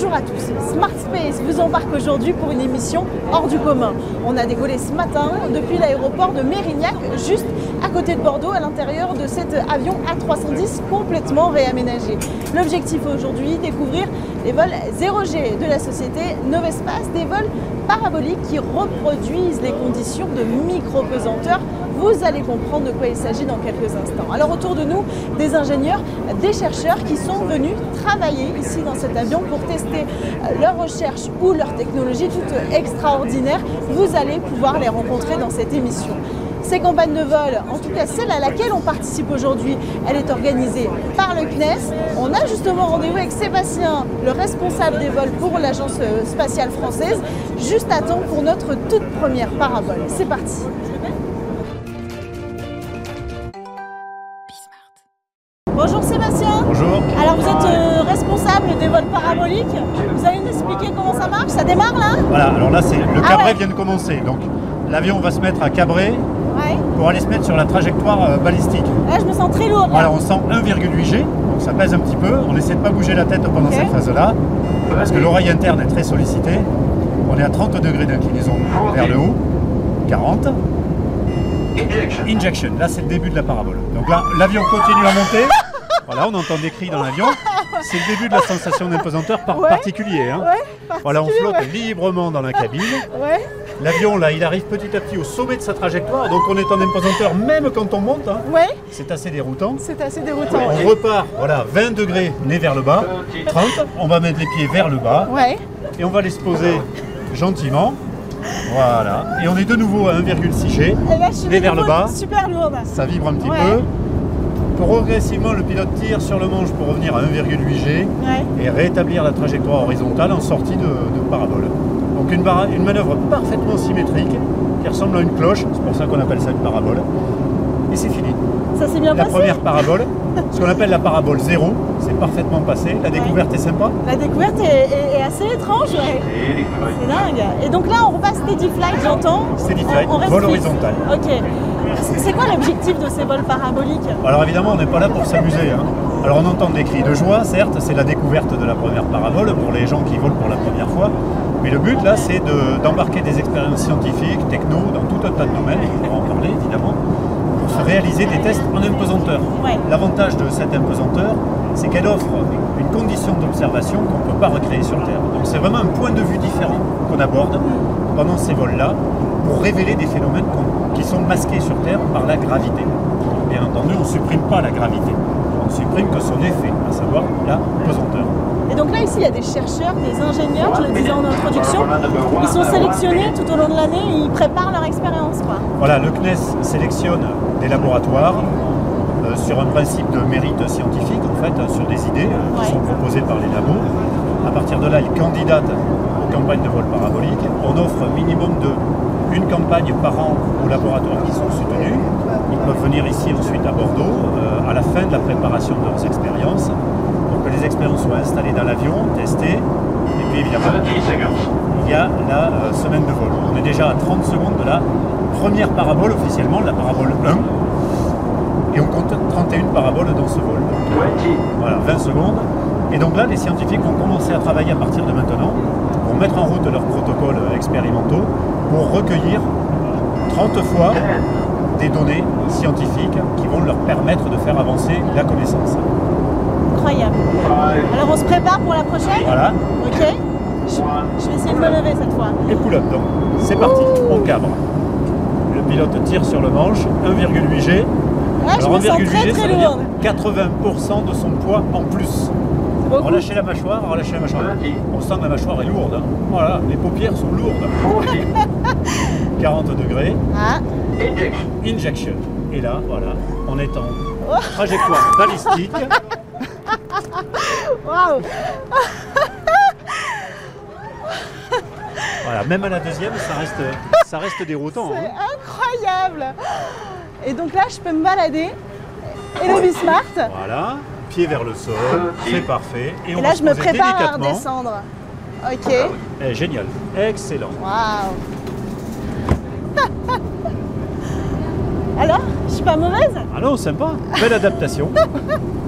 Bonjour à tous, Smart Space vous embarque aujourd'hui pour une émission hors du commun. On a décollé ce matin depuis l'aéroport de Mérignac, juste à côté de Bordeaux, à l'intérieur de cet avion A310 complètement réaménagé. L'objectif aujourd'hui, découvrir les vols 0G de la société Novespace, des vols paraboliques qui reproduisent les conditions de micro-pesanteur vous allez comprendre de quoi il s'agit dans quelques instants. Alors autour de nous, des ingénieurs, des chercheurs qui sont venus travailler ici dans cet avion pour tester leurs recherches ou leur technologie toute extraordinaire. Vous allez pouvoir les rencontrer dans cette émission. Ces campagnes de vol, en tout cas celle à laquelle on participe aujourd'hui, elle est organisée par le CNES. On a justement rendez-vous avec Sébastien, le responsable des vols pour l'Agence spatiale française, juste à temps pour notre toute première parabole. C'est parti Bonjour Sébastien. Bonjour. Alors vous êtes euh, responsable des vols paraboliques. Vous allez nous expliquer comment ça marche Ça démarre là Voilà, alors là c'est le Ah cabré ouais. vient de commencer. Donc l'avion va se mettre à cabrer Ouais. pour aller se mettre sur la trajectoire euh, balistique. Là je me sens très lourde. là. Alors on sent 1,8 G, donc ça pèse un petit peu. On essaie de pas bouger la tête pendant cette phase-là, parce que l'oreille interne est très sollicitée. On est à 30 degrés d'inclinaison vers le haut, 40. Injection, là c'est le début de la parabole. Donc là l'avion continue à monter. Voilà, on entend des cris dans l'avion. C'est le début de la sensation d'impesanteur par Ouais. particulier. hein. Ouais, Voilà, on flotte librement dans la cabine. L'avion, là, il arrive petit à petit au sommet de sa trajectoire, donc on est en impesanteur même quand on monte. hein. Ouais. C'est assez déroutant. C'est assez déroutant. On repart, voilà, 20 degrés, nez vers le bas, 30, on va mettre les pieds vers le bas, Ouais. et on va les se poser gentiment. Voilà, et on est de nouveau à 1,6 G, Et là je suis Nez vers le bas. super lourde. ça vibre un petit peu. Progressivement, le pilote tire sur le manche pour revenir à 1,8 G Ouais. et rétablir la trajectoire horizontale en sortie de, de parabole. Donc une, manœuvre parfaitement symétrique qui ressemble à une cloche, c'est pour ça qu'on appelle ça une parabole. Et c'est fini. Ça s'est bien La passé? première parabole, ce qu'on appelle la parabole zéro, c'est parfaitement passé. La découverte est sympa. La découverte est, est- est assez étrange. Ouais. C'est dingue. Et donc là on repasse steady flight, j'entends. Steady flight, On- on reste vol horizontal. Ok. C'est quoi l'objectif de ces vols paraboliques? Alors évidemment, on n'est pas là pour s'amuser. hein. Alors on entend des cris de joie, certes, c'est la découverte de la première parabole pour les gens qui volent pour la première fois. Mais le but là, c'est de- d'embarquer des expériences scientifiques, techno, dans tout un tas de domaines, et on va en parler évidemment, réaliser des tests en impesanteur. Ouais. L'avantage de cette impesanteur, c'est qu'elle offre une condition d'observation qu'on ne peut pas recréer sur Terre. Donc c'est vraiment un point de vue différent qu'on aborde pendant ces vols-là pour révéler des phénomènes qui sont masqués sur Terre par la gravité. Bien entendu, on ne supprime pas la gravité, on ne supprime que son effet, à savoir la pesanteur. Et donc là, ici, il y a des chercheurs, des ingénieurs, je le disais en introduction. Ils sont sélectionnés tout au long de l'année, ils préparent leur expérience. Quoi. Voilà, le CNES sélectionne des laboratoires euh, sur un principe de mérite scientifique, en fait, sur des idées euh, qui Ouais. sont proposées par les labos. À partir de là, ils candidatent aux campagnes de vol parabolique. On offre un minimum de une campagne par an aux laboratoires qui sont soutenus. Ils peuvent venir ici ensuite à Bordeaux euh, à la fin de la préparation de leurs expériences. Les expériences soient installées dans l'avion, testées. Et puis évidemment, il y a la euh, semaine de vol. On est déjà à 30 secondes de la première parabole officiellement, la parabole 1. Et on compte 31 paraboles dans ce vol. Voilà, 20 secondes. Et donc là, les scientifiques vont commencer à travailler à partir de maintenant, vont mettre en route leurs protocoles expérimentaux pour recueillir 30 fois des données scientifiques qui vont leur permettre de faire avancer la connaissance. Incroyable. Alors on se prépare pour la prochaine Voilà, Ok je, je vais essayer de me lever cette fois. et pull-up donc. C'est parti, on cabre. Le pilote tire sur le manche, 1,8 G. Là, je me sens 1,8 très G, très ça veut dire lourde. 80% de son poids en plus. Relâchez la mâchoire, relâchez la mâchoire. On sent que la mâchoire est lourde. hein. Voilà, les paupières sont lourdes. 40 degrés. Ah, Injection. Et là, voilà, on est en trajectoire balistique. waouh Voilà, même à la deuxième, ça reste, ça reste déroutant. C'est hein. incroyable Et donc là, je peux me balader. Et le Bismart. Voilà, pied vers le sol, c'est parfait. Et, on Et là, je me prépare à redescendre. Ok. Eh, génial, excellent. Waouh Alors, je suis pas mauvaise? Ah non, sympa, belle adaptation.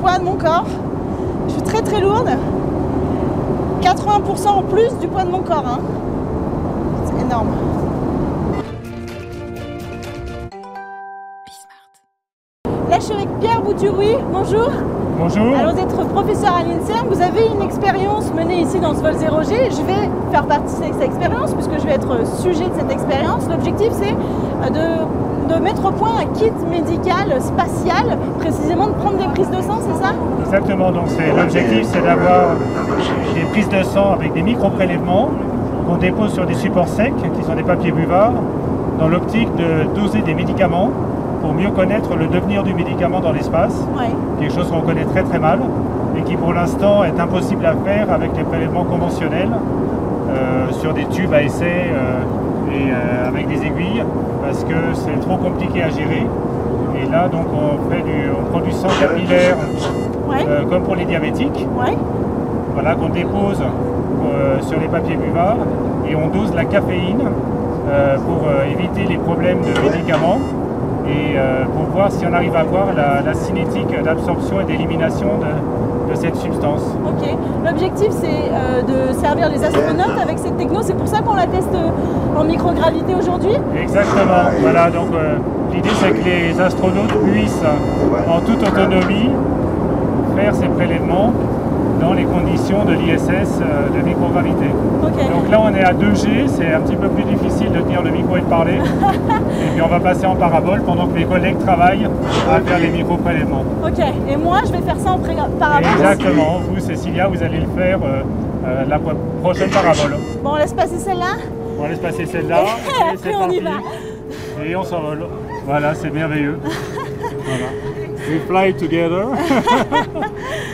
poids de mon corps. Je suis très très lourde. 80% en plus du poids de mon corps. hein. C'est énorme. Là, je suis avec Pierre Bouturoui. Bonjour. Bonjour. Alors, vous êtes professeur à l'INSERM. Vous avez une expérience menée ici dans ce vol 0G. Je vais faire partie de cette expérience puisque je vais être sujet de cette expérience. L'objectif, c'est euh, de, de mettre au point un kit médical spatial, précisément de prendre des prises de sang, c'est ça? Exactement, donc c'est l'objectif c'est d'avoir des prises de sang avec des micro-prélèvements qu'on dépose sur des supports secs qui sont des papiers buvards dans l'optique de doser des médicaments pour mieux connaître le devenir du médicament dans l'espace, Oui. quelque chose qu'on connaît très très mal et qui pour l'instant est impossible à faire avec les prélèvements conventionnels euh, sur des tubes à essai euh, et euh, avec des aiguilles parce que c'est trop compliqué à gérer. Et là donc on, fait du, on prend du sang capillaire Ouais. euh, comme pour les diabétiques, Ouais. voilà, qu'on dépose euh, sur les papiers buvards et on dose la caféine pour éviter les problèmes de médicaments et pour voir si on arrive à voir la, la cinétique d'absorption et d'élimination de, de cette substance. Ok. L'objectif, c'est euh, de servir les astronautes avec cette techno. C'est pour ça qu'on la teste en microgravité aujourd'hui? Exactement. Voilà, donc euh, l'idée c'est que les astronautes puissent en toute autonomie faire ces prélèvements dans les conditions de l'ISS euh, de microgravité. Ok. Donc là on est à 2G, c'est un petit peu plus difficile de tenir le micro et de parler. et puis on va passer en parabole pendant que mes collègues travaillent à faire les micro-prélèvements. Ok. Et moi, je vais faire ça en parabole. Exactement, vous Cécilia, vous allez le faire euh, euh, la pro- prochaine parabole. Bon, on laisse passer celle-là. On laisse passer celle-là. Et et après, on y va. Et on s'envole. Voilà, c'est merveilleux. voilà. We fly together.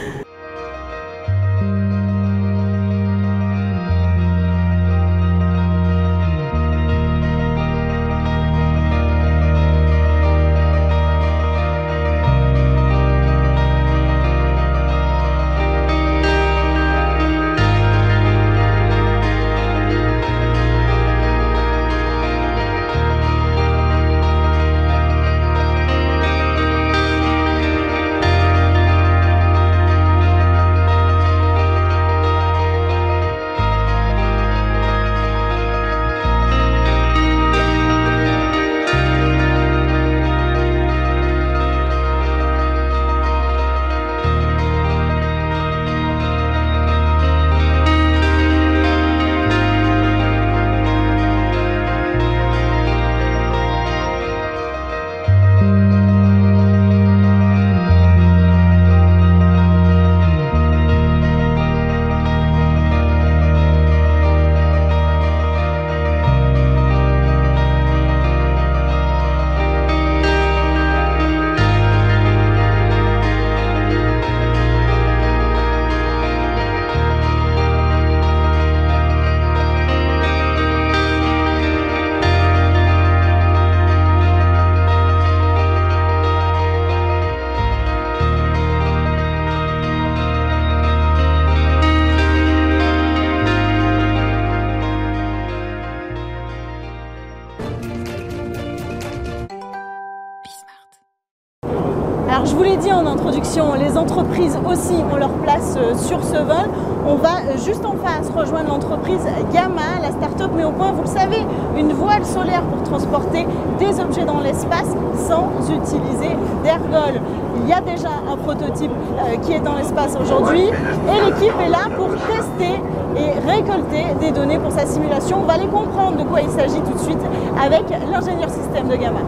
les entreprises aussi ont leur place euh, sur ce vol. On va euh, juste en face rejoindre l'entreprise Gamma, la start-up met au point, vous le savez, une voile solaire pour transporter des objets dans l'espace sans utiliser d'ergol. Il y a déjà un prototype euh, qui est dans l'espace aujourd'hui et l'équipe est là pour tester et récolter des données pour sa simulation. On va aller comprendre de quoi il s'agit tout de suite avec l'ingénieur système de Gamma.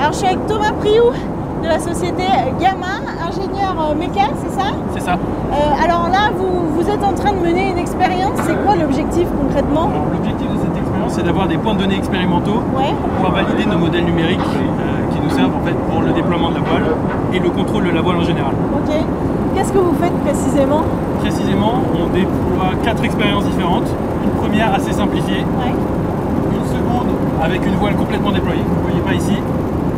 Alors je suis avec Thomas Priou de la société Gamma, ingénieur euh, méca, c'est ça? C'est ça. Euh, Alors là, vous, vous êtes en train de mener une expérience. C'est quoi l'objectif concrètement? L'objectif de cette expérience, c'est d'avoir des points de données expérimentaux Ouais. pour pouvoir valider nos modèles numériques euh, qui nous servent en fait pour le déploiement de la voile et le contrôle de la voile en général. Ok. Qu'est-ce que vous faites précisément? Précisément, on déploie quatre expériences différentes. Une première assez simplifiée, Ouais. une seconde avec une voile complètement déployée, vous ne voyez pas ici,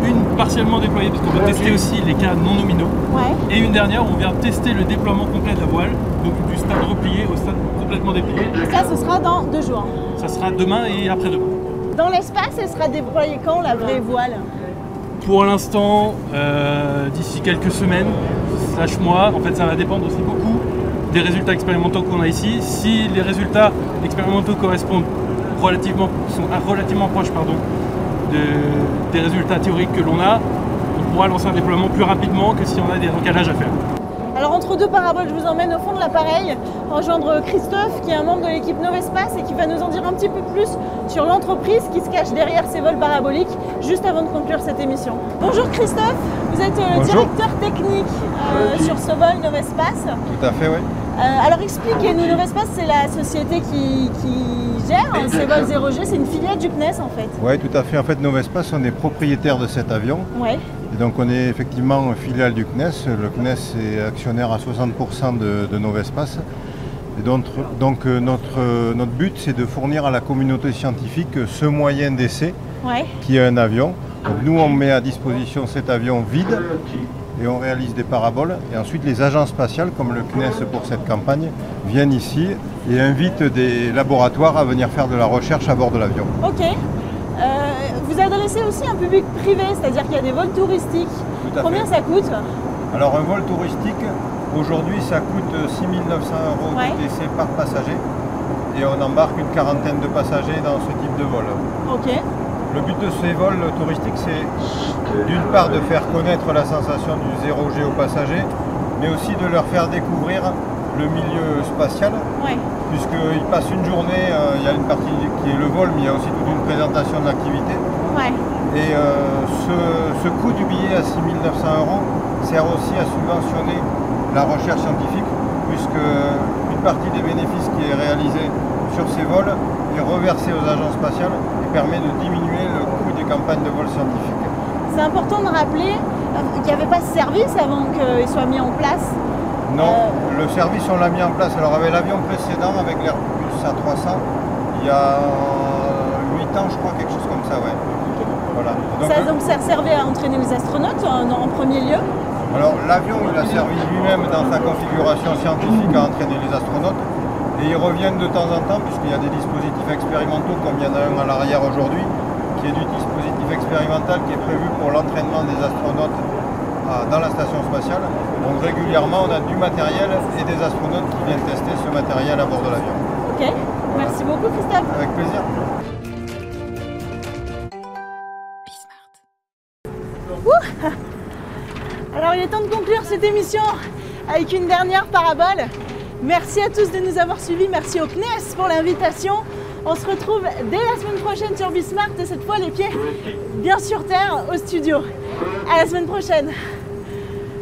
une partiellement déployée parce qu'on peut tester aussi les cas non nominaux, Ouais. et une dernière où on vient tester le déploiement complet de la voile, donc du stade replié au stade complètement déplié. Ça, ce sera dans deux jours. Ça sera demain et après-demain. Dans l'espace, elle sera déployée quand la vraie voile? Pour l'instant, euh, d'ici quelques semaines, slash mois, en fait ça va dépendre aussi beaucoup des résultats expérimentaux qu'on a ici. Si les résultats expérimentaux correspondent relativement, sont relativement proches pardon, de- des résultats théoriques que l'on a, on pourra lancer un déploiement plus rapidement que si on a des recalages à faire. Alors entre deux paraboles, je vous emmène au fond de l'appareil, rejoindre Christophe qui est un membre de l'équipe Novespace et qui va nous en dire un petit peu plus sur l'entreprise qui se cache derrière ces vols paraboliques juste avant de conclure cette émission. Bonjour Christophe, vous êtes euh, le Bonjour. directeur technique euh, sur ce vol Novespace. Tout à fait, oui. Euh, alors expliquez-nous, Novespace c'est la société qui, qui gère hein, ces vols 0G, c'est une filiale du CNES en fait. Oui, tout à fait. En fait, Novespace, on est propriétaire de cet avion. Ouais, Et donc, on est effectivement filiale du CNES. Le CNES est actionnaire à 60% de, de Novespace. Et donc, donc, euh, notre, euh, notre but, c'est de fournir à la communauté scientifique ce moyen d'essai ouais, qui est un avion. Donc, nous, on met à disposition cet avion vide et on réalise des paraboles. Et ensuite, les agences spatiales, comme le CNES pour cette campagne, viennent ici et invitent des laboratoires à venir faire de la recherche à bord de l'avion. ok. Euh, vous adressez aussi un public privé, c'est-à-dire qu'il y a des vols touristiques. Tout à Combien fait. ça coûte Alors un vol touristique, aujourd'hui ça coûte 6 900 euros Ouais. TTC par passager et on embarque une quarantaine de passagers dans ce type de vol. Ok, Le but de ces vols touristiques c'est d'une part de faire connaître la sensation du 0G aux passagers, mais aussi de leur faire découvrir le milieu spatial, ouais, puisqu'ils passent une journée, euh, il y a une partie qui est le vol, mais il y a aussi toute une présentation de l'activité. ouais. Et euh, ce, ce coût du billet à 6 900 euros sert aussi à subventionner la recherche scientifique, puisque une partie des bénéfices qui est réalisée sur ces vols est reversée aux agences spatiales et permet de diminuer le coût des campagnes de vol scientifiques. C'est important de rappeler euh, qu'il n'y avait pas ce service avant qu'il soit mis en place. Non, le service on l'a mis en place. Alors avec l'avion précédent, avec l'Airbus A300, il y a 8 ans je crois, quelque chose comme ça, ouais. Voilà. Donc, ça, donc ça servait à entraîner les astronautes en, en premier lieu. Alors l'avion, il a servi lui-même dans sa configuration scientifique à entraîner les astronautes. Et ils reviennent de temps en temps, puisqu'il y a des dispositifs expérimentaux, comme il y en a un à l'arrière aujourd'hui, qui est du dispositif expérimental qui est prévu pour l'entraînement des astronautes dans la station spatiale. Donc régulièrement, on a du matériel et des astronautes qui viennent tester ce matériel à bord de l'avion. Ok, merci beaucoup Christophe. Avec plaisir. Alors il est temps de conclure cette émission avec une dernière parabole. Merci à tous de nous avoir suivis, merci au CNES pour l'invitation. On se retrouve dès la semaine prochaine sur Bismart et cette fois les pieds bien sur terre au studio. À la semaine prochaine.